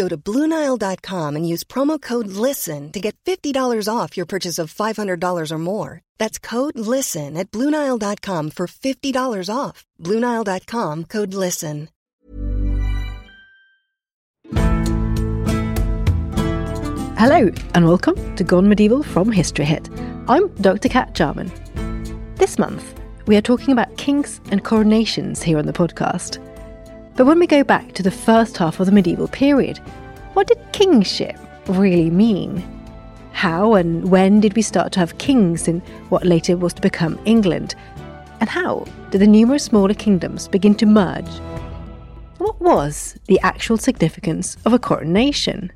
Go to BlueNile.com and use promo code LISTEN to get $50 off your purchase of $500 or more. That's code LISTEN at BlueNile.com for $50 off. BlueNile.com code LISTEN. Hello, and welcome to Gone Medieval from History Hit. I'm Dr. Cat Jarman. This month, we are talking about kings and coronations here on the podcast. But when we go back to the first half of the medieval period, what did kingship really mean? How and when did we start to have kings in what later was to become England? And how did the numerous smaller kingdoms begin to merge? What was the actual significance of a coronation?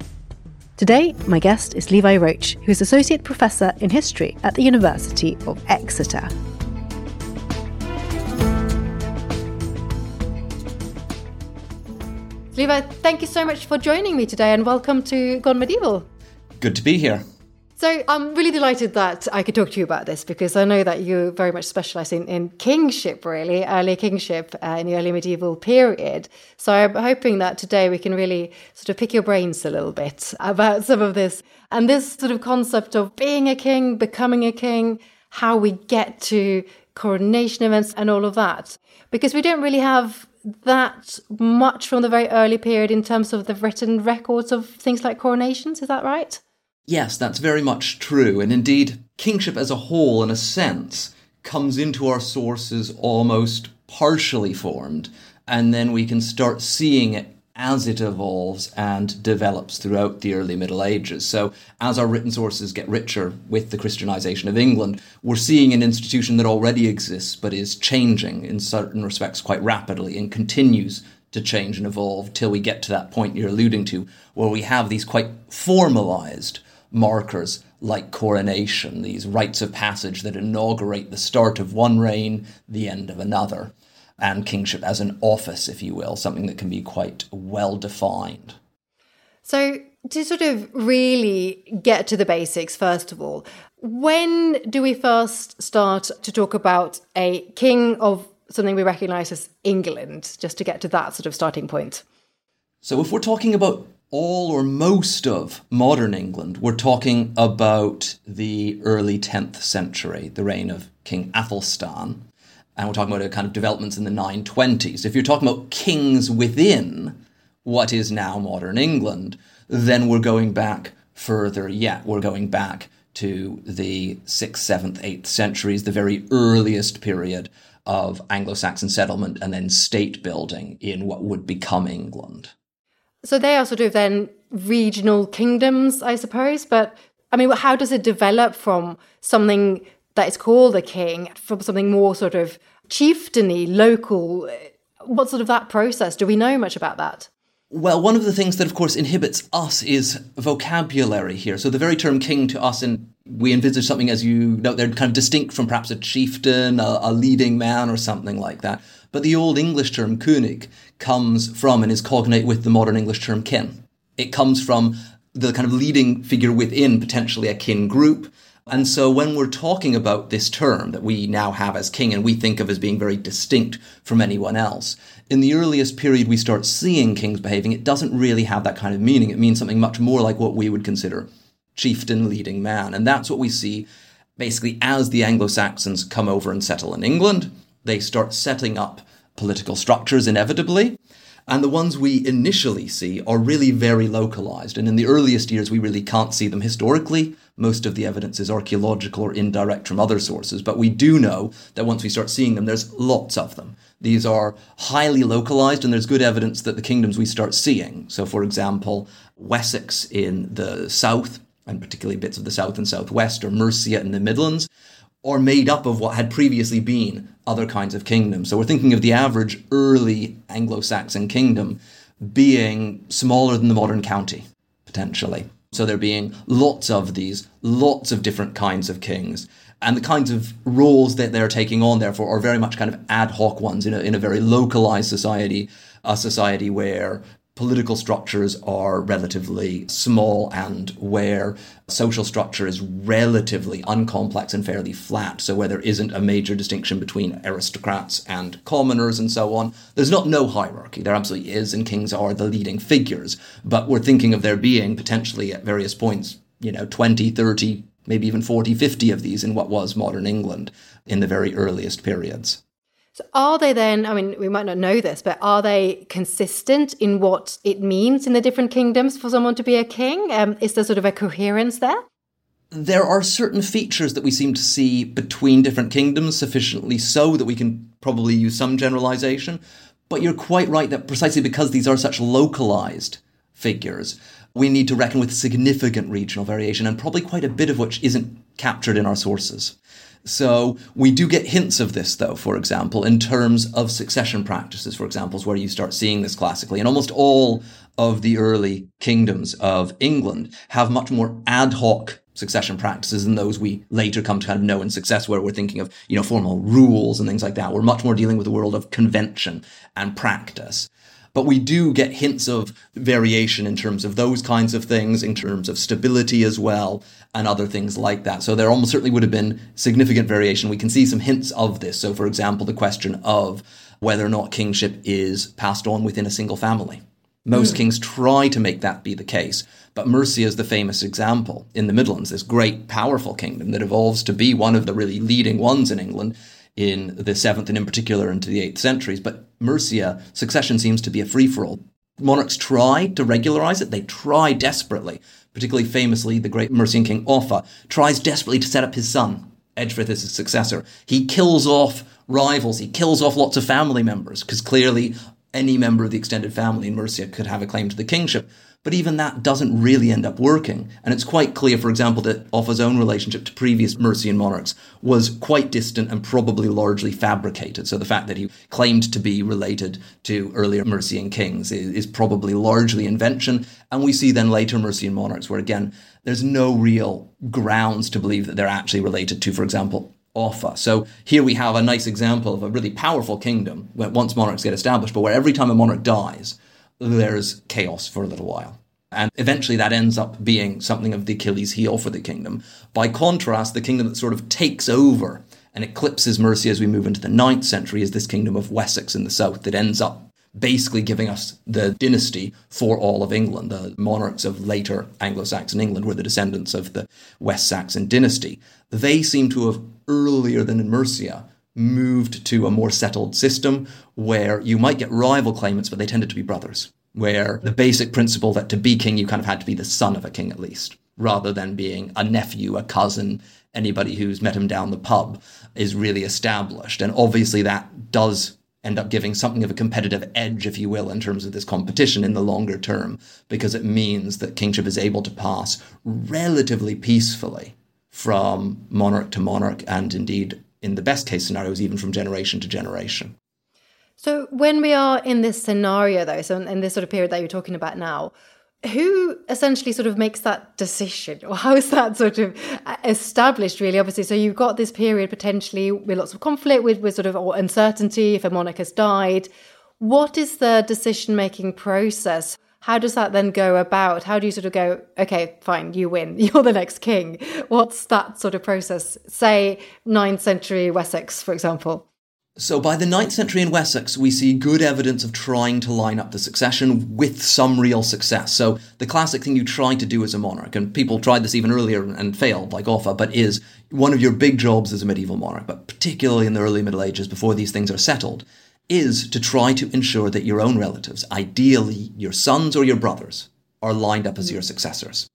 Today, my guest is Levi Roach, who is Associate Professor in History at the University of Exeter. Levi, thank you so much for joining me today and welcome to Gone Medieval. Good to be here. So I'm really delighted that I could talk to you about this because I know that you very much specialise in, in kingship, really, early kingship uh, in the early medieval period. So I'm hoping that today we can really sort of pick your brains a little bit about some of this and this sort of concept of being a king, becoming a king, how we get to coronation events and all of that. Because we don't really have that much from the very early period in terms of the written records of things like coronations. Is that right? Yes, that's very much true. And indeed, kingship as a whole, in a sense, comes into our sources almost partially formed. And then we can start seeing it as it evolves and develops throughout the early Middle Ages. So, as our written sources get richer with the Christianization of England, we're seeing an institution that already exists but is changing in certain respects quite rapidly and continues to change and evolve till we get to that point you're alluding to, where we have these quite formalized markers like coronation, these rites of passage that inaugurate the start of one reign, the end of another, and kingship as an office, if you will, something that can be quite well defined. So, to sort of really get to the basics, first of all, when do we first start to talk about a king of something we recognize as England, just to get to that sort of starting point? So, if we're talking about all or most of modern England, we're talking about the early 10th century, the reign of King Athelstan. And we're talking about kind of developments in the 920s. If you're talking about kings within what is now modern England, then we're going back further yet. We're going back to the 6th, 7th, 8th centuries, the very earliest period of Anglo Saxon settlement and then state building in what would become England. So they are sort of then regional kingdoms, I suppose. But I mean, how does it develop from something that is called a king from something more sort of chieftainy, local? What sort of that process? Do we know much about that? Well, one of the things that, of course, inhibits us is vocabulary here. So the very term king to us, and we envisage something as you know, they're kind of distinct from perhaps a chieftain, a, a leading man, or something like that. But the Old English term cyning comes from and is cognate with the modern English term kin. It comes from the kind of leading figure within potentially a kin group. And so when we're talking about this term that we now have as king and we think of as being very distinct from anyone else, in the earliest period we start seeing kings behaving, it doesn't really have that kind of meaning. It means something much more like what we would consider chieftain, leading man. And that's what we see basically as the Anglo Saxons come over and settle in England they start setting up political structures inevitably. And the ones we initially see are really very localized. And in the earliest years, we really can't see them historically. Most of the evidence is archaeological or indirect from other sources. But we do know that once we start seeing them, there's lots of them. These are highly localized, and there's good evidence that the kingdoms we start seeing, so for example, Wessex in the south, and particularly bits of the south and southwest, or Mercia in the Midlands, are made up of what had previously been other kinds of kingdoms. So we're thinking of the average early Anglo Saxon kingdom being smaller than the modern county, potentially. So there being lots of these, lots of different kinds of kings. And the kinds of roles that they're taking on, therefore, are very much kind of ad hoc ones in a, in a very localized society, a society where political structures are relatively small and where social structure is relatively uncomplex and fairly flat. So where there isn't a major distinction between aristocrats and commoners and so on, there's not no hierarchy. There absolutely is, and kings are the leading figures. But we're thinking of there being potentially at various points, you know, 20, 30, maybe even 40, 50 of these in what was modern England in the very earliest periods. So are they then, I mean, we might not know this, but are they consistent in what it means in the different kingdoms for someone to be a king? Um, is there sort of a coherence there? There are certain features that we seem to see between different kingdoms sufficiently so that we can probably use some generalization. But you're quite right that precisely because these are such localized figures, we need to reckon with significant regional variation and probably quite a bit of which isn't captured in our sources. So we do get hints of this, though, for example, in terms of succession practices, for example, is where you start seeing this classically. And almost all of the early kingdoms of England have much more ad hoc succession practices than those we later come to kind of know in success, where we're thinking of, you know, formal rules and things like that. We're much more dealing with the world of convention and practice. But we do get hints of variation in terms of those kinds of things, in terms of stability as well, and other things like that. So there almost certainly would have been significant variation. We can see some hints of this. So, for example, the question of whether or not kingship is passed on within a single family. Most mm. kings try to make that be the case, but Mercia is the famous example in the Midlands, this great, powerful kingdom that evolves to be one of the really leading ones in England in the 7th and in particular into the 8th centuries. But Mercia, succession seems to be a free for all. Monarchs try to regularize it, they try desperately. Particularly famously, the great Mercian king Offa tries desperately to set up his son, Ecgfrith, as his successor. He kills off rivals, he kills off lots of family members, because clearly any member of the extended family in Mercia could have a claim to the kingship. But even that doesn't really end up working. And it's quite clear, for example, that Offa's own relationship to previous Mercian monarchs was quite distant and probably largely fabricated. So the fact that he claimed to be related to earlier Mercian kings is, probably largely invention. And we see then later Mercian monarchs where, again, there's no real grounds to believe that they're actually related to, for example, Offa. So here we have a nice example of a really powerful kingdom where once monarchs get established, but where every time a monarch dies, Mm-hmm. there's chaos for a little while. And eventually that ends up being something of the Achilles heel for the kingdom. By contrast, the kingdom that sort of takes over and eclipses Mercia as we move into the ninth century is this kingdom of Wessex in the south that ends up basically giving us the dynasty for all of England. The monarchs of later Anglo Saxon England were the descendants of the West Saxon dynasty. They seem to have, earlier than in Mercia, moved to a more settled system where you might get rival claimants, but they tended to be brothers, where the basic principle that to be king, you kind of had to be the son of a king at least, rather than being a nephew, a cousin, anybody who's met him down the pub is really established. And obviously that does end up giving something of a competitive edge, if you will, in terms of this competition in the longer term, because it means that kingship is able to pass relatively peacefully from monarch to monarch and indeed in the best case scenarios, even from generation to generation. So, when we are in this scenario, though, so in this sort of period that you're talking about now, who essentially sort of makes that decision? Or how is that sort of uh, established really? Obviously so you've got this period potentially with lots of conflict with, with sort of uncertainty if a monarch has died. What is the decision making process how does that then go about? How do you sort of go, okay, fine, you win, you're the next king? What's that sort of process? Say, ninth century Wessex, for example. So, by the ninth century in Wessex, we see good evidence of trying to line up the succession with some real success. So, the classic thing you try to do as a monarch, and people tried this even earlier and failed, like Offa, but is one of your big jobs as a medieval monarch, but particularly in the early Middle Ages before these things are settled, is to try to ensure that your own relatives, ideally your sons or your brothers, are lined up as your mm. successors.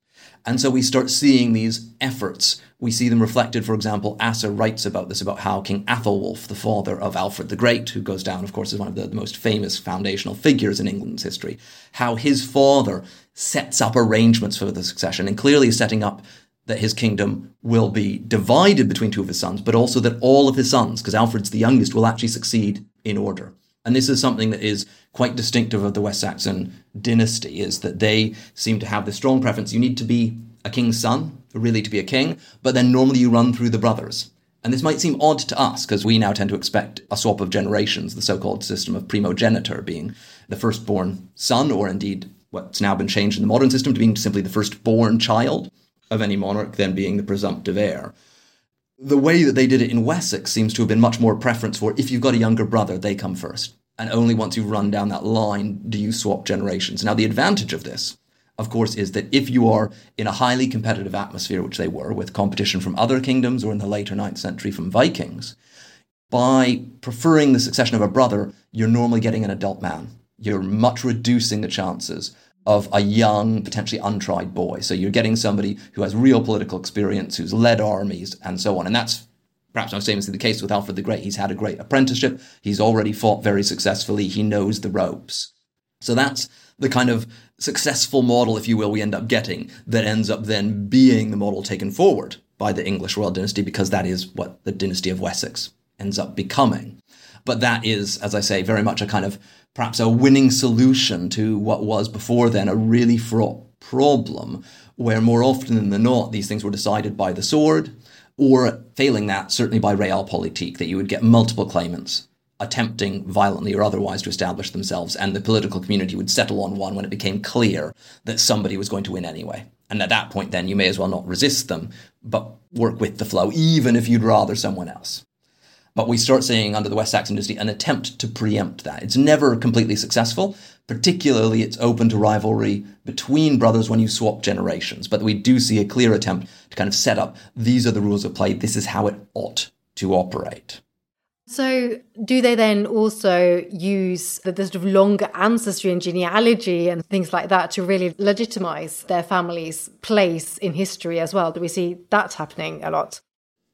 And so we start seeing these efforts. We see them reflected, for example, Asser writes about this, about how King Athelwulf, the father of Alfred the Great, who goes down, of course, as one of the most famous foundational figures in England's history, how his father sets up arrangements for the succession and clearly setting up that his kingdom will be divided between two of his sons, but also that all of his sons, because Alfred's the youngest, will actually succeed in order. And this is something that is quite distinctive of the West Saxon dynasty, is that they seem to have this strong preference. You need to be a king's son, really to be a king, but then normally you run through the brothers. And this might seem odd to us because we now tend to expect a swap of generations, the so called system of primogeniture being the firstborn son, or indeed what's now been changed in the modern system to being simply the firstborn child of any monarch, then being the presumptive heir. The way that they did it in Wessex seems to have been much more preference for if you've got a younger brother, they come first. And only once you run down that line do you swap generations. Now, the advantage of this, of course, is that if you are in a highly competitive atmosphere, which they were, with competition from other kingdoms or in the later 9th century from Vikings, by preferring the succession of a brother, you're normally getting an adult man. You're much reducing the chances of a young, potentially untried boy. So you're getting somebody who has real political experience, who's led armies, and so on. And that's perhaps most famously the case with Alfred the Great. He's had a great apprenticeship. He's already fought very successfully. He knows the ropes. So that's the kind of successful model, if you will, we end up getting that ends up then being the model taken forward by the English royal dynasty because that is what the dynasty of Wessex ends up becoming. But that is, as I say, very much a kind of perhaps a winning solution to what was before then a really fraught problem, where more often than not, these things were decided by the sword, or failing that, certainly by realpolitik, that you would get multiple claimants attempting violently or otherwise to establish themselves, and the political community would settle on one when it became clear that somebody was going to win anyway. And at that point, then you may as well not resist them, but work with the flow, even if you'd rather someone else. But we start seeing under the West Saxon dynasty an attempt to preempt that. It's never completely successful. Particularly, it's open to rivalry between brothers when you swap generations. But we do see a clear attempt to kind of set up these are the rules of play, this is how it ought to operate. So, do they then also use the, the, sort of longer ancestry and genealogy and things like that to really legitimize their family's place in history as well? Do we see that happening a lot?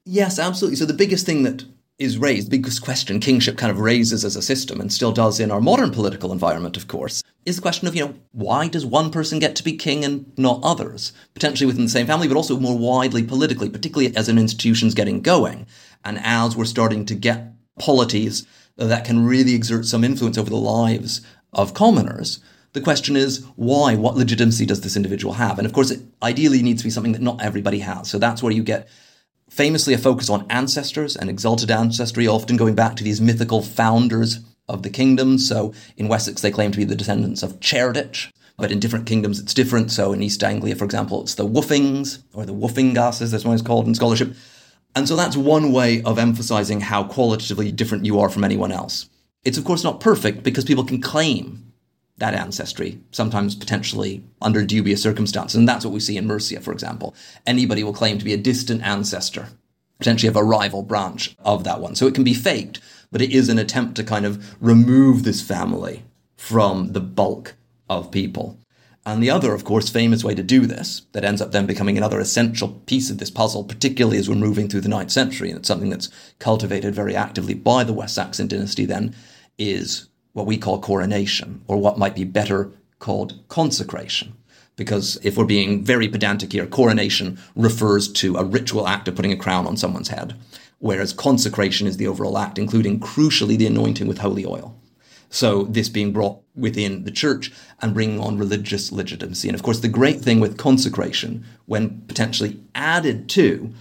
Yes, absolutely. So, the biggest thing that is raised, the biggest question kingship kind of raises as a system and still does in our modern political environment, of course, is the question of, you know, why does one person get to be king and not others? Potentially within the same family, but also more widely politically, particularly as an institution's getting going. And as we're starting to get polities that can really exert some influence over the lives of commoners, the question is why? What legitimacy does this individual have? And of course, it ideally needs to be something that not everybody has. So that's where you get famously a focus on ancestors and exalted ancestry, often going back to these mythical founders of the kingdom. So in Wessex, they claim to be the descendants of Cerdic, but in different kingdoms, it's different. So in East Anglia, for example, it's the Wuffings or the Wuffingas, as one is called in scholarship. And so that's one way of emphasizing how qualitatively different you are from anyone else. It's of course not perfect because people can claim that ancestry, sometimes potentially under dubious circumstances. And that's what we see in Mercia, for example. Anybody will claim to be a distant ancestor, potentially of a rival branch of that one. So it can be faked, but it is an attempt to kind of remove this family from the bulk of people. And the other, of course, famous way to do this, that ends up then becoming another essential piece of this puzzle, particularly as we're moving through the ninth century, and it's something that's cultivated very actively by the West Saxon dynasty then, is what we call coronation, or what might be better called consecration. Because if we're being very pedantic here, coronation refers to a ritual act of putting a crown on someone's head, whereas consecration is the overall act, including crucially the anointing with holy oil. So this being brought within the church and bringing on religious legitimacy. And of course, the great thing with consecration, when potentially added to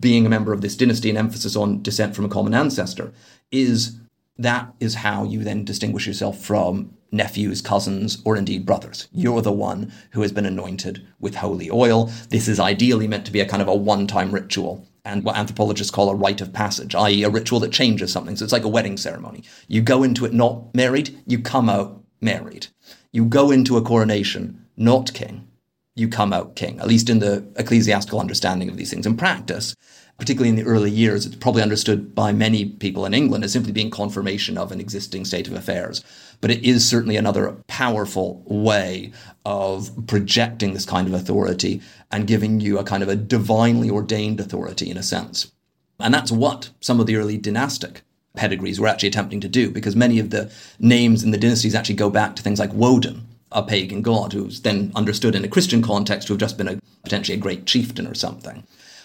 being a member of this dynasty and emphasis on descent from a common ancestor, is that is how you then distinguish yourself from nephews, cousins, or indeed brothers. You're the one who has been anointed with holy oil. This is ideally meant to be a kind of a one time ritual and what anthropologists call a rite of passage, i.e., a ritual that changes something. So it's like a wedding ceremony. You go into it not married, you come out married. You go into a coronation not king, you come out king, at least in the ecclesiastical understanding of these things. In practice, particularly in the early years, it's probably understood by many people in England as simply being confirmation of an existing state of affairs. But it is certainly another powerful way of projecting this kind of authority and giving you a kind of a divinely ordained authority in a sense. And that's what some of the early dynastic pedigrees were actually attempting to do, because many of the names in the dynasties actually go back to things like Woden, a pagan god who's then understood in a Christian context to have just been a, potentially a great chieftain or something.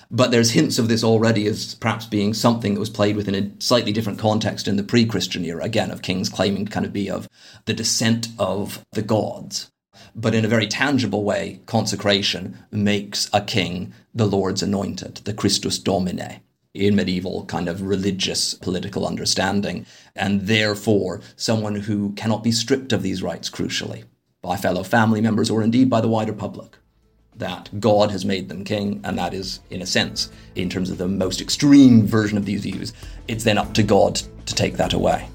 But there's hints of this already as perhaps being something that was played within a slightly different context in the pre Christian era, again, of kings claiming to kind of be of the descent of the gods. But in a very tangible way, consecration makes a king the Lord's anointed, the Christus Domini in medieval kind of religious political understanding, and therefore someone who cannot be stripped of these rights, crucially, by fellow family members or indeed by the wider public. That God has made them king, and that is, in a sense, in terms of the most extreme version of these views, it's then up to God to take that away.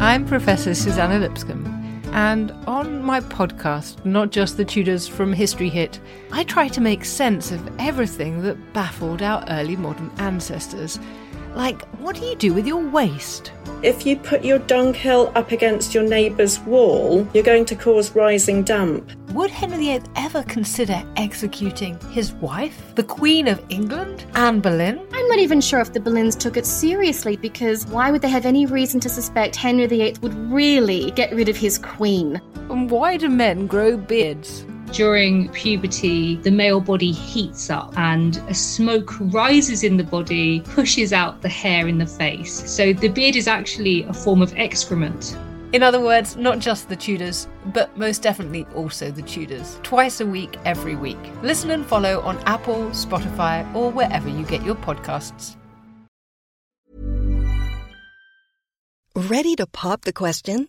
I'm Professor Suzannah Lipscomb, and on my podcast, Not Just the Tudors from History Hit, I try to make sense of everything that baffled our early modern ancestors. Like, what do you do with your waste? If you put your dunghill up against your neighbour's wall, you're going to cause rising damp. Would Henry VIII ever consider executing his wife, the Queen of England, Anne Boleyn? I'm not even sure if the Boleyns took it seriously because why would they have any reason to suspect Henry VIII would really get rid of his queen? And why do men grow beards? During puberty, the male body heats up and a smoke rises in the body, pushes out the hair in the face. So the beard is actually a form of excrement. In other words, not just the Tudors, but most definitely also the Tudors. Twice a week, every week. Listen and follow on Apple, Spotify, or wherever you get your podcasts. Ready to pop the question?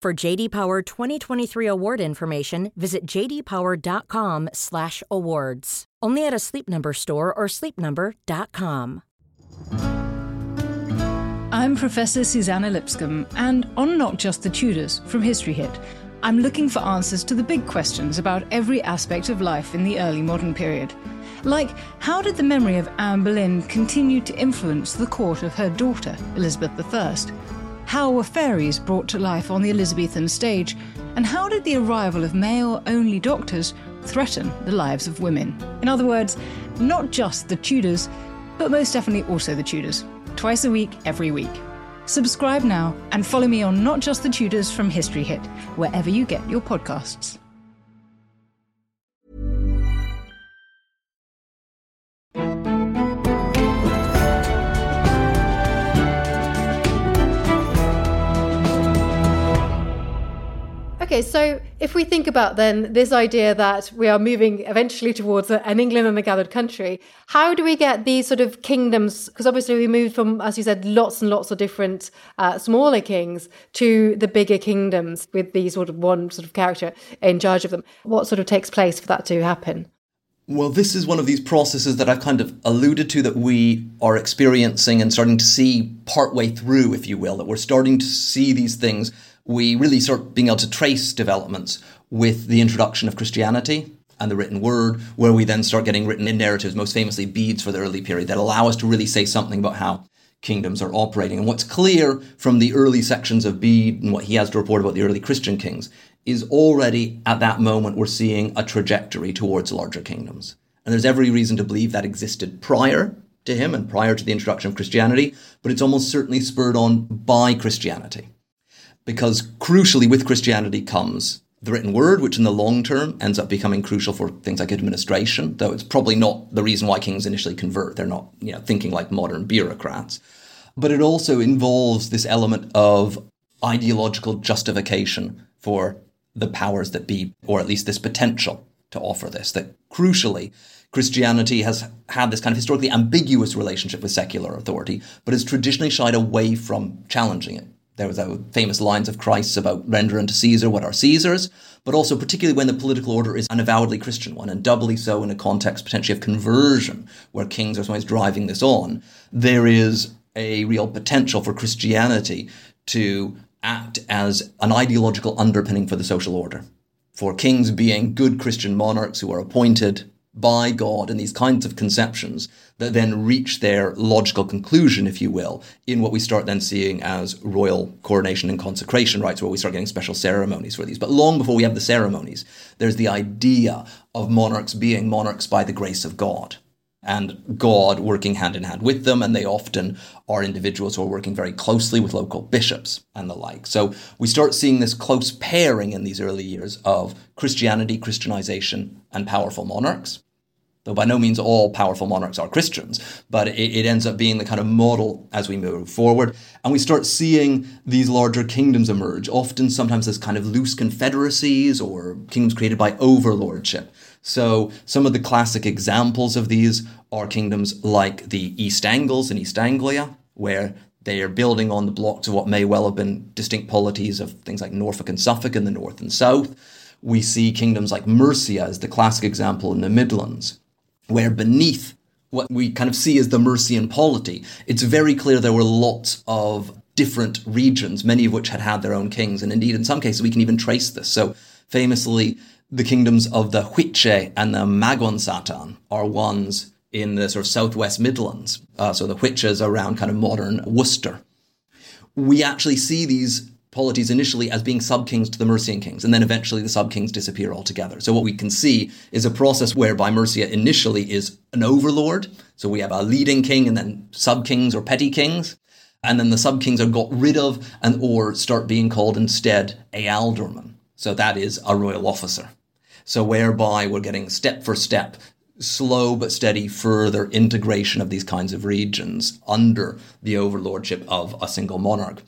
For JD Power 2023 award information, visit jdpower.com/awards. Only at a Sleep Number store or sleepnumber.com. I'm Professor Suzannah Lipscomb, and on Not Just the Tudors from History Hit, I'm looking for answers to the big questions about every aspect of life in the early modern period. Like, how did the memory of Anne Boleyn continue to influence the court of her daughter, Elizabeth I? How were fairies brought to life on the Elizabethan stage? And how did the arrival of male only doctors threaten the lives of women? In other words, not just the Tudors, but most definitely also the Tudors. Twice a week, every week. Subscribe now and follow me on Not Just the Tudors from History Hit, wherever you get your podcasts. Okay, so if we think about then this idea that we are moving eventually towards an England and a gathered country, how do we get these sort of kingdoms? Because obviously we moved from, as you said, lots and lots of different uh, smaller kings to the bigger kingdoms with these sort of one sort of character in charge of them. What sort of takes place for that to happen? Well, this is one of these processes that I've kind of alluded to that we are experiencing and starting to see partway through, if you will, that we're starting to see these things we really start being able to trace developments with the introduction of Christianity and the written word, where we then start getting written in narratives, most famously Bede's for the early period, that allow us to really say something about how kingdoms are operating. And what's clear from the early sections of Bede and what he has to report about the early Christian kings is already at that moment we're seeing a trajectory towards larger kingdoms. And there's every reason to believe that existed prior to him and prior to the introduction of Christianity, but it's almost certainly spurred on by Christianity. Because crucially, with Christianity comes the written word, which in the long term ends up becoming crucial for things like administration, though it's probably not the reason why kings initially convert. They're not, you know, thinking like modern bureaucrats. But it also involves this element of ideological justification for the powers that be, or at least this potential to offer this. That crucially, Christianity has had this kind of historically ambiguous relationship with secular authority, but has traditionally shied away from challenging it. There was those famous lines of Christ about render unto Caesar what are Caesar's, but also particularly when the political order is an avowedly Christian one, and doubly so in a context potentially of conversion, where kings are sometimes driving this on, there is a real potential for Christianity to act as an ideological underpinning for the social order. For kings being good Christian monarchs who are appointed by God and these kinds of conceptions that then reach their logical conclusion, if you will, in what we start then seeing as royal coronation and consecration rites, where we start getting special ceremonies for these. But long before we have the ceremonies, there's the idea of monarchs being monarchs by the grace of God and God working hand in hand with them. And they often are individuals who are working very closely with local bishops and the like. So we start seeing this close pairing in these early years of Christianity, Christianization, and powerful monarchs though by no means all powerful monarchs are Christians, but it, it, ends up being the kind of model as we move forward. And we start seeing these larger kingdoms emerge, often sometimes as kind of loose confederacies or kingdoms created by overlordship. So some of the classic examples of these are kingdoms like the East Angles in East Anglia, where they are building on the blocks of what may well have been distinct polities of things like Norfolk and Suffolk in the north and south. We see kingdoms like Mercia as the classic example in the Midlands, where beneath what we kind of see as the Mercian polity, it's very clear there were lots of different regions, many of which had had their own kings. And indeed, in some cases, we can even trace this. So famously, the kingdoms of the Hwicce and the Magonsatan are ones in the sort of southwest Midlands. Uh, so the Hwicces around kind of modern Worcester. We actually see these polities initially as being sub-kings to the Mercian kings, and then eventually the sub-kings disappear altogether. So what we can see is a process whereby Mercia initially is an overlord. So we have a leading king and then sub-kings or petty kings. And then the sub-kings are got rid of and or start being called instead ealdormen. So that is a royal officer. So whereby we're getting step for step slow but steady further integration of these kinds of regions under the overlordship of a single monarch.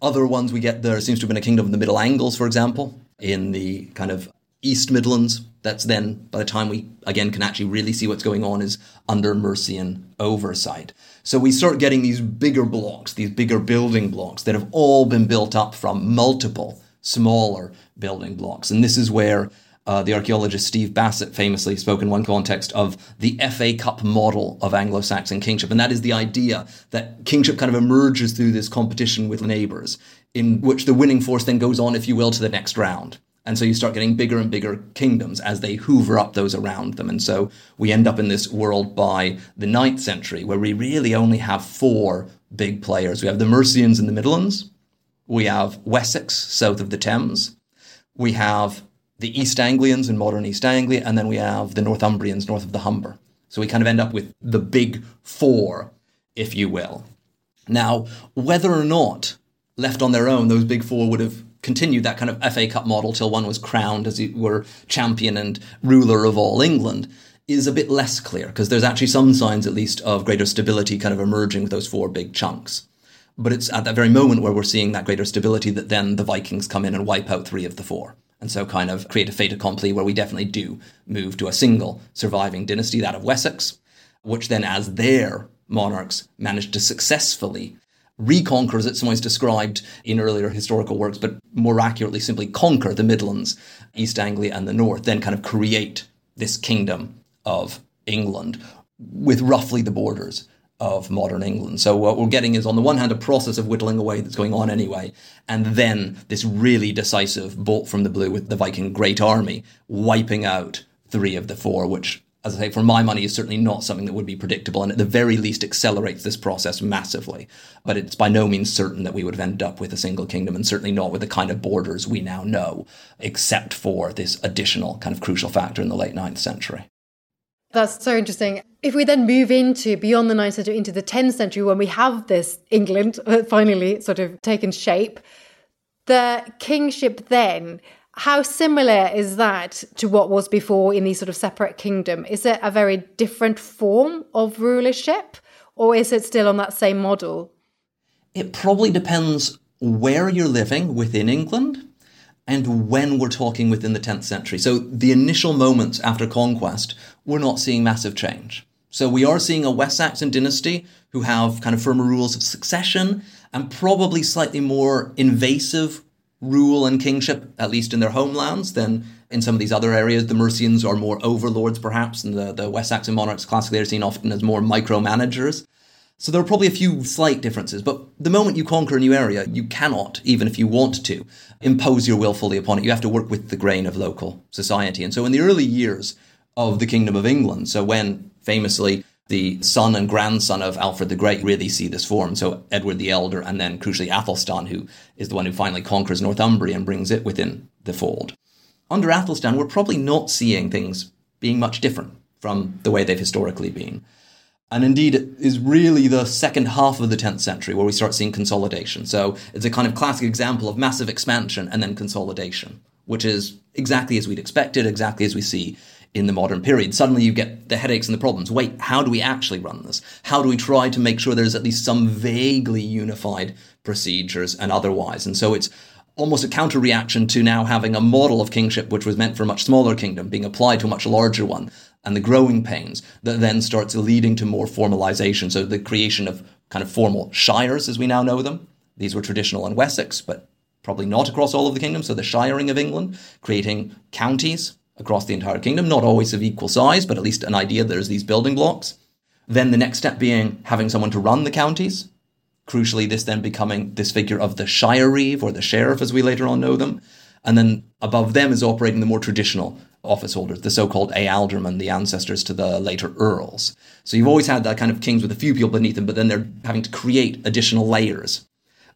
Other ones we get there seems to have been a kingdom of the Middle Angles, for example, in the kind of East Midlands. That's then, by the time we again can actually really see what's going on, is under Mercian oversight. So we start getting these bigger blocks, these bigger building blocks that have all been built up from multiple smaller building blocks. And this is where uh, the archaeologist Steve Bassett famously spoke in one context of the FA Cup model of Anglo Saxon kingship. And that is the idea that kingship kind of emerges through this competition with neighbors, in which the winning force then goes on, if you will, to the next round. And so you start getting bigger and bigger kingdoms as they hoover up those around them. And so we end up in this world by the ninth century where we really only have four big players. We have the Mercians in the Midlands. We have Wessex south of the Thames. We have the East Anglians in modern East Anglia, and then we have the Northumbrians north of the Humber. So we kind of end up with the big four, if you will. Now, whether or not left on their own, those big four would have continued that kind of FA Cup model till one was crowned, as it were, champion and ruler of all England, is a bit less clear, because there's actually some signs, at least, of greater stability kind of emerging with those four big chunks. But it's at that very moment where we're seeing that greater stability that then the Vikings come in and wipe out three of the four and so kind of create a fait accompli where we definitely do move to a single surviving dynasty, that of Wessex, which then, as their monarchs, managed to successfully reconquer, as it's sometimes described in earlier historical works, but more accurately, simply conquer the Midlands, East Anglia, and the North, then kind of create this kingdom of England with roughly the borders of modern England. So what we're getting is on the one hand a process of whittling away that's going on anyway, and then this really decisive bolt from the blue with the Viking Great Army wiping out three of the four, which as I say, for my money, is certainly not something that would be predictable, and at the very least accelerates this process massively. But it's by no means certain that we would have ended up with a single kingdom, and certainly not with the kind of borders we now know, except for this additional kind of crucial factor in the late 9th century. That's so interesting. If we then move into beyond the 9th century into the 10th century, when we have this England finally sort of taken shape, the kingship then how similar is that to what was before in these sort of separate kingdom? Is it a very different form of rulership or is it still on that same model? It probably depends where you're living within England and when we're talking within the 10th century. So the initial moments after conquest, we're not seeing massive change. So we are seeing a West Saxon dynasty who have kind of firmer rules of succession and probably slightly more invasive rule and kingship, at least in their homelands, than in some of these other areas. The Mercians are more overlords, perhaps, and the, the West Saxon monarchs classically are seen often as more micromanagers. So there are probably a few slight differences, but the moment you conquer a new area, you cannot, even if you want to, impose your will fully upon it. You have to work with the grain of local society. And so in the early years of the Kingdom of England, so when famously the son and grandson of Alfred the Great really see this form. So Edward the Elder, and then crucially Athelstan, who is the one who finally conquers Northumbria and brings it within the fold. Under Athelstan, we're probably not seeing things being much different from the way they've historically been. And indeed, it is really the second half of the 10th century where we start seeing consolidation. So it's a kind of classic example of massive expansion and then consolidation, which is exactly as we'd expected, exactly as we see in the modern period. Suddenly you get the headaches and the problems. Wait, how do we actually run this? How do we try to make sure there's at least some vaguely unified procedures and otherwise? And so it's almost a counter reaction to now having a model of kingship which was meant for a much smaller kingdom being applied to a much larger one and the growing pains that then starts leading to more formalization. So the creation of kind of formal shires as we now know them. These were traditional in Wessex, but probably not across all of the kingdom. So the shiring of England, creating counties, across the entire kingdom, not always of equal size, but at least an idea there's these building blocks. Then the next step being having someone to run the counties. Crucially, this then becoming this figure of the shire reeve or the sheriff, as we later on know them. And then above them is operating the more traditional office holders, the so-called ealdormen, the ancestors to the later earls. So you've always had that kind of kings with a few people beneath them, but then they're having to create additional layers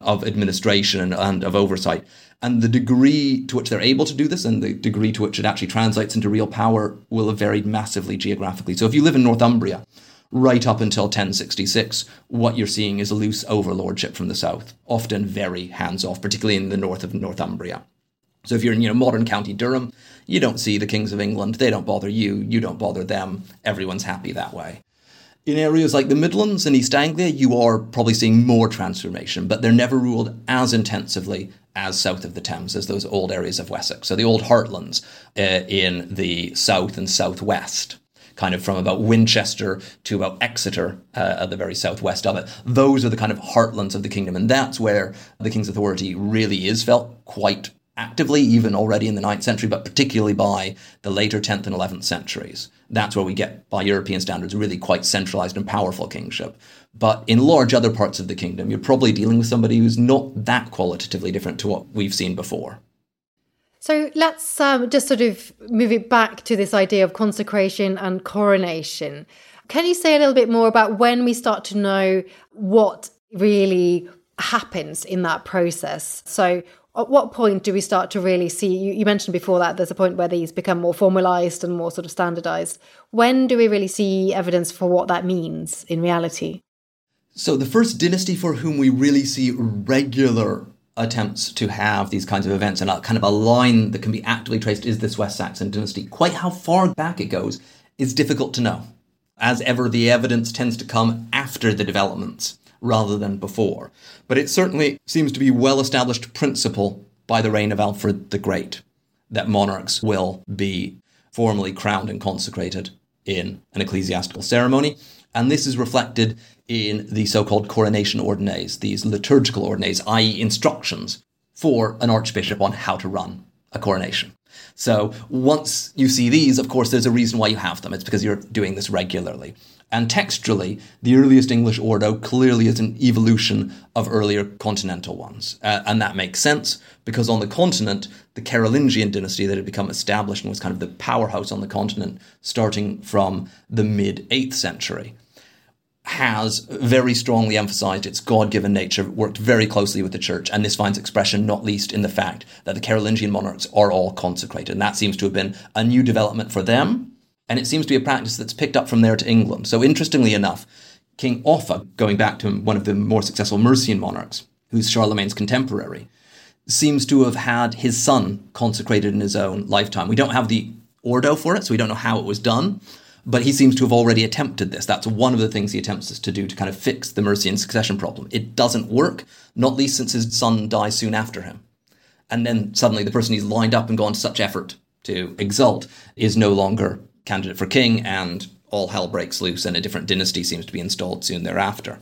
of administration and, and of oversight. And the degree to which they're able to do this and the degree to which it actually translates into real power will have varied massively geographically. So if you live in Northumbria, right up until 1066, what you're seeing is a loose overlordship from the south, often very hands off, particularly in the north of Northumbria. So if you're in you know modern County Durham, you don't see the kings of England. They don't bother you. You don't bother them. Everyone's happy that way. In areas like the Midlands and East Anglia, you are probably seeing more transformation, but they're never ruled as intensively as south of the Thames as those old areas of Wessex. So the old heartlands uh, in the south and southwest, kind of from about Winchester to about Exeter uh, at the very southwest of it. Those are the kind of heartlands of the kingdom, and that's where the king's authority really is felt quite actively, even already in the 9th century, but particularly by the later 10th and 11th centuries. That's where we get, by European standards, really quite centralized and powerful kingship. But in large other parts of the kingdom, you're probably dealing with somebody who's not that qualitatively different to what we've seen before. So let's um, just sort of move it back to this idea of consecration and coronation. Can you say a little bit more about when we start to know what really happens in that process? So, at what point do we start to really see you, you, mentioned before that there's a point where these become more formalized and more sort of standardized. When do we really see evidence for what that means in reality? So the first dynasty for whom we really see regular attempts to have these kinds of events and a kind of a line that can be actively traced is this west saxon dynasty. Quite how far back it goes is difficult to know as ever the evidence tends to come after the developments rather than before. But it certainly seems to be well established principle by the reign of Alfred the Great that monarchs will be formally crowned and consecrated in an ecclesiastical ceremony. And this is reflected in the so called coronation ordines, these liturgical ordines, i.e., instructions for an archbishop on how to run a coronation. So once you see these, of course, there's a reason why you have them. It's because you're doing this regularly. And textually, the earliest English ordo clearly is an evolution of earlier continental ones. Uh, and that makes sense because on the continent, the Carolingian dynasty that had become established and was kind of the powerhouse on the continent starting from the mid 8th century has very strongly emphasized its God given nature, worked very closely with the church, and this finds expression not least in the fact that the Carolingian monarchs are all consecrated. And that seems to have been a new development for them and it seems to be a practice that's picked up from there to England. So, interestingly enough, King Offa, going back to one of the more successful Mercian monarchs, who's Charlemagne's contemporary, seems to have had his son consecrated in his own lifetime. We don't have the ordo for it, so we don't know how it was done, but he seems to have already attempted this. That's one of the things he attempts to do to kind of fix the Mercian succession problem. It doesn't work, not least since his son dies soon after him. And then suddenly the person he's lined up and gone to such effort to exalt is no longer candidate for king, and all hell breaks loose, and a different dynasty seems to be installed soon thereafter.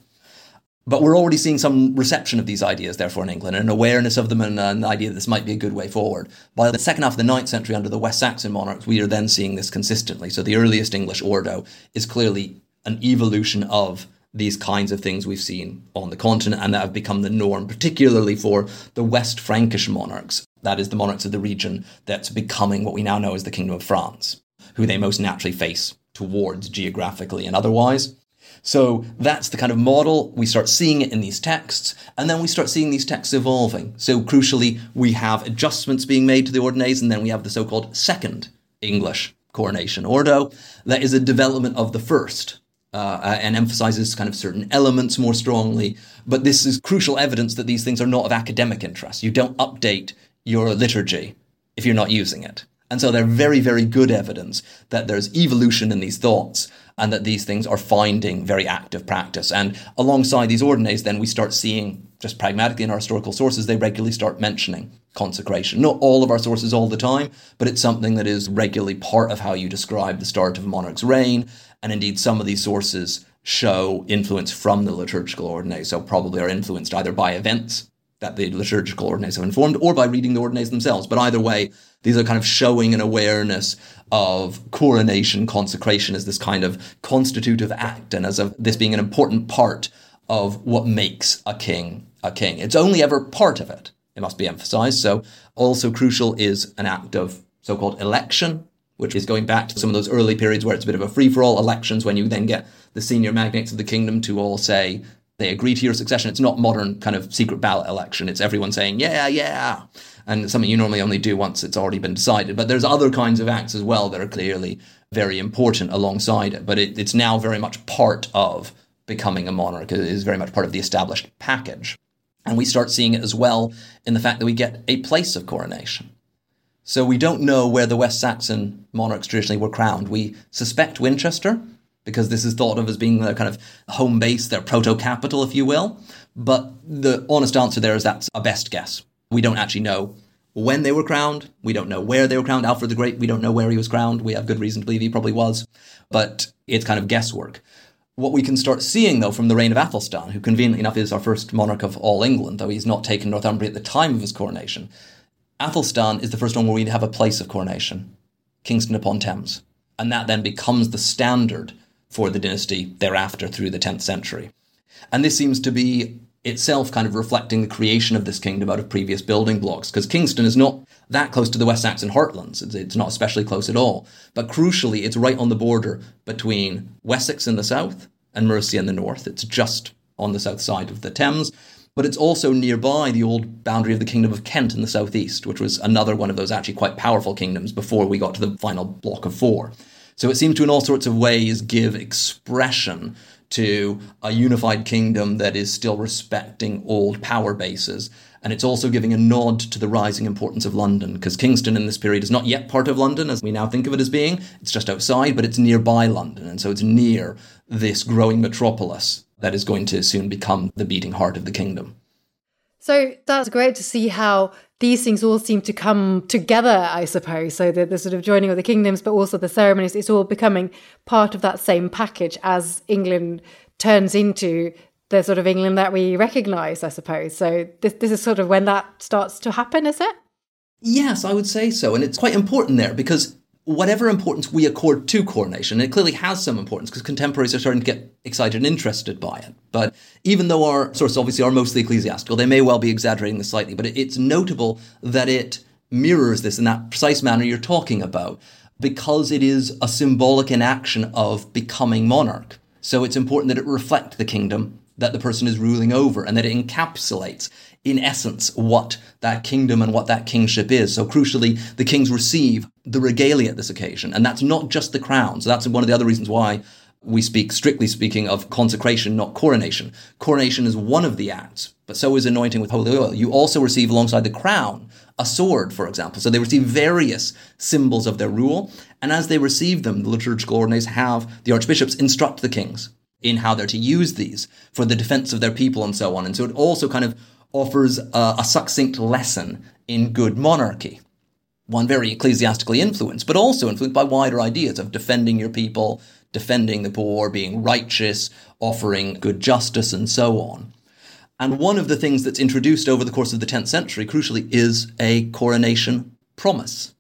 But we're already seeing some reception of these ideas, therefore, in England, and an awareness of them, and an idea that this might be a good way forward. By the second half of the ninth century, under the West Saxon monarchs, we are then seeing this consistently. So the earliest English ordo is clearly an evolution of these kinds of things we've seen on the continent and that have become the norm, particularly for the West Frankish monarchs. That is the monarchs of the region that's becoming what we now know as the Kingdom of France who they most naturally face towards geographically and otherwise. So that's the kind of model. We start seeing it in these texts, and then we start seeing these texts evolving. So crucially, we have adjustments being made to the ordinals, and then we have the so-called second English coronation ordo that is a development of the first. Uh, and emphasizes kind of certain elements more strongly. But this is crucial evidence that these things are not of academic interest. You don't update your liturgy if you're not using it. And so they're very, very good evidence that there's evolution in these thoughts and that these things are finding very active practice. And alongside these ordinals, then we start seeing, just pragmatically in our historical sources, they regularly start mentioning consecration. Not all of our sources all the time, but it's something that is regularly part of how you describe the start of a monarch's reign. And indeed, some of these sources show influence from the liturgical ordinals, so probably are influenced either by events that the liturgical ordinals have informed or by reading the ordinals themselves. But either way, these are kind of showing an awareness of coronation, consecration as this kind of constitutive act and as of this being an important part of what makes a king a king. It's only ever part of it, it must be emphasized. So also crucial is an act of so-called election, which is going back to some of those early periods where it's a bit of a free-for-all elections when you then get the senior magnates of the kingdom to all say they agree to your succession. It's not modern kind of secret ballot election. It's everyone saying, yeah, yeah. And something you normally only do once it's already been decided. But there's other kinds of acts as well that are clearly very important alongside it. But it, it's now very much part of becoming a monarch. It is very much part of the established package. And we start seeing it as well in the fact that we get a place of coronation. So we don't know where the West Saxon monarchs traditionally were crowned. We suspect Winchester, because this is thought of as being their kind of home base, their proto capital, if you will. But the honest answer there is that's a best guess. We don't actually know when they were crowned. We don't know where they were crowned. Alfred the Great, we don't know where he was crowned. We have good reason to believe he probably was, but it's kind of guesswork. What we can start seeing, though, from the reign of Athelstan, who conveniently enough is our first monarch of all England, though he's not taken Northumbria at the time of his coronation, Athelstan is the first one where we have a place of coronation, Kingston upon Thames. And that then becomes the standard for the dynasty thereafter through the 10th century. And this seems to be itself kind of reflecting the creation of this kingdom out of previous building blocks, because Kingston is not that close to the West Saxon heartlands. It's, it's, not especially close at all. But crucially, it's right on the border between Wessex in the south and Mercia in the north. It's just on the south side of the Thames. But it's also nearby the old boundary of the Kingdom of Kent in the southeast, which was another one of those actually quite powerful kingdoms before we got to the final block of four. So it seems to, in all sorts of ways, give expression to a unified kingdom that is still respecting old power bases. And it's also giving a nod to the rising importance of London, because Kingston in this period is not yet part of London as we now think of it as being. It's just outside, but it's nearby London. And so it's near this growing metropolis that is going to soon become the beating heart of the kingdom. So that's great to see how these things all seem to come together, I suppose. So the, the sort of joining of the kingdoms, but also the ceremonies, it's all becoming part of that same package as England turns into the sort of England that we recognise, I suppose. So this this is sort of when that starts to happen, is it? Yes, I would say so. And it's quite important there because whatever importance we accord to coronation, it clearly has some importance because contemporaries are starting to get excited and interested by it. But even though our sources obviously are mostly ecclesiastical, they may well be exaggerating this slightly, but it's notable that it mirrors this in that precise manner you're talking about because it is a symbolic enaction of becoming monarch. So it's important that it reflect the kingdom that the person is ruling over and that it encapsulates in essence what that kingdom and what that kingship is. So crucially, the kings receive the regalia at this occasion. And that's not just the crown. So that's one of the other reasons why we speak, strictly speaking, of consecration, not coronation. Coronation is one of the acts, but so is anointing with holy oil. You also receive alongside the crown a sword, for example. So they receive various symbols of their rule. And as they receive them, the liturgical ordinaries have the archbishops instruct the kings in how they're to use these for the defense of their people and so on. And so it also kind of offers a, a succinct lesson in good monarchy. One very ecclesiastically influenced, but also influenced by wider ideas of defending your people, defending the poor, being righteous, offering good justice, and so on. And one of the things that's introduced over the course of the 10th century, crucially, is a coronation promise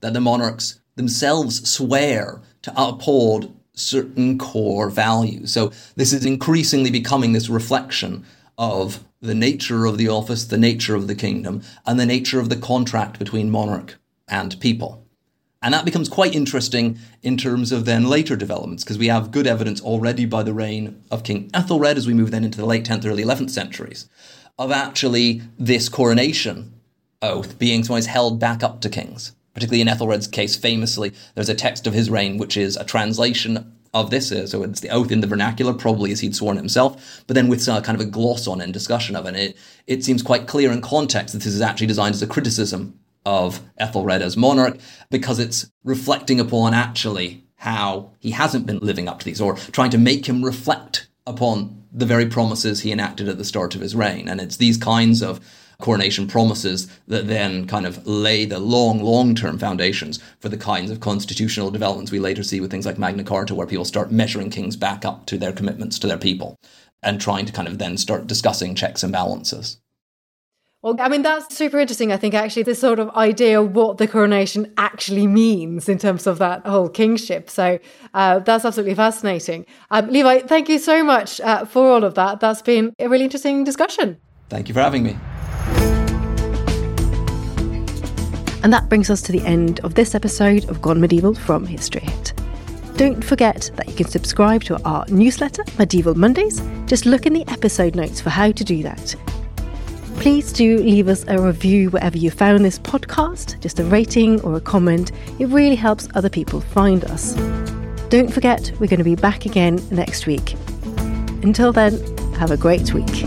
that the monarchs themselves swear to uphold certain core values. So this is increasingly becoming this reflection of the nature of the office, the nature of the kingdom, and the nature of the contract between monarch and people. And that becomes quite interesting in terms of then later developments, because we have good evidence already by the reign of King Ethelred as we move then into the late 10th, early 11th centuries, of actually this coronation oath being sometimes held back up to kings. Particularly in Ethelred's case, famously, there's a text of his reign which is a translation of this. Uh, so it's the oath in the vernacular, probably as he'd sworn it himself, but then with uh, kind of a gloss on and discussion of it. And it, it seems quite clear in context that this is actually designed as a criticism of Ethelred as monarch because it's reflecting upon actually how he hasn't been living up to these or trying to make him reflect upon the very promises he enacted at the start of his reign. And it's these kinds of coronation promises that then kind of lay the long, long term foundations for the kinds of constitutional developments we later see with things like Magna Carta, where people start measuring kings back up to their commitments to their people and trying to kind of then start discussing checks and balances. Well, I mean, that's super interesting. I think actually this sort of idea of what the coronation actually means in terms of that whole kingship. So uh, that's absolutely fascinating. Um, Levi, thank you so much uh, for all of that. That's been a really interesting discussion. Thank you for having me. And that brings us to the end of this episode of Gone Medieval from History Hit. Don't forget that you can subscribe to our newsletter, Medieval Mondays. Just look in the episode notes for how to do that. Please do leave us a review wherever you found this podcast, just a rating or a comment. It really helps other people find us. Don't forget, we're going to be back again next week. Until then, have a great week.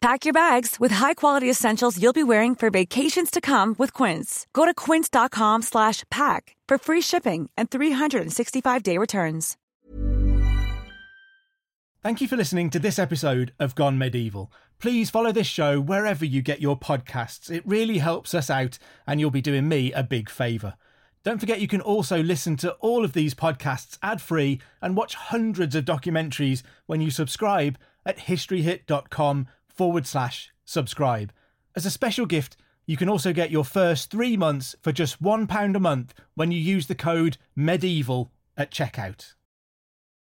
Pack your bags with high-quality essentials you'll be wearing for vacations to come with Quince. Go to quince.com slash pack for free shipping and 365-day returns. Thank you for listening to this episode of Gone Medieval. Please follow this show wherever you get your podcasts. It really helps us out and you'll be doing me a big favour. Don't forget you can also listen to all of these podcasts ad-free and watch hundreds of documentaries when you subscribe at historyhit.com forward slash subscribe. As a special gift, you can also get your first three months for just £1 a month when you use the code MEDIEVAL at checkout.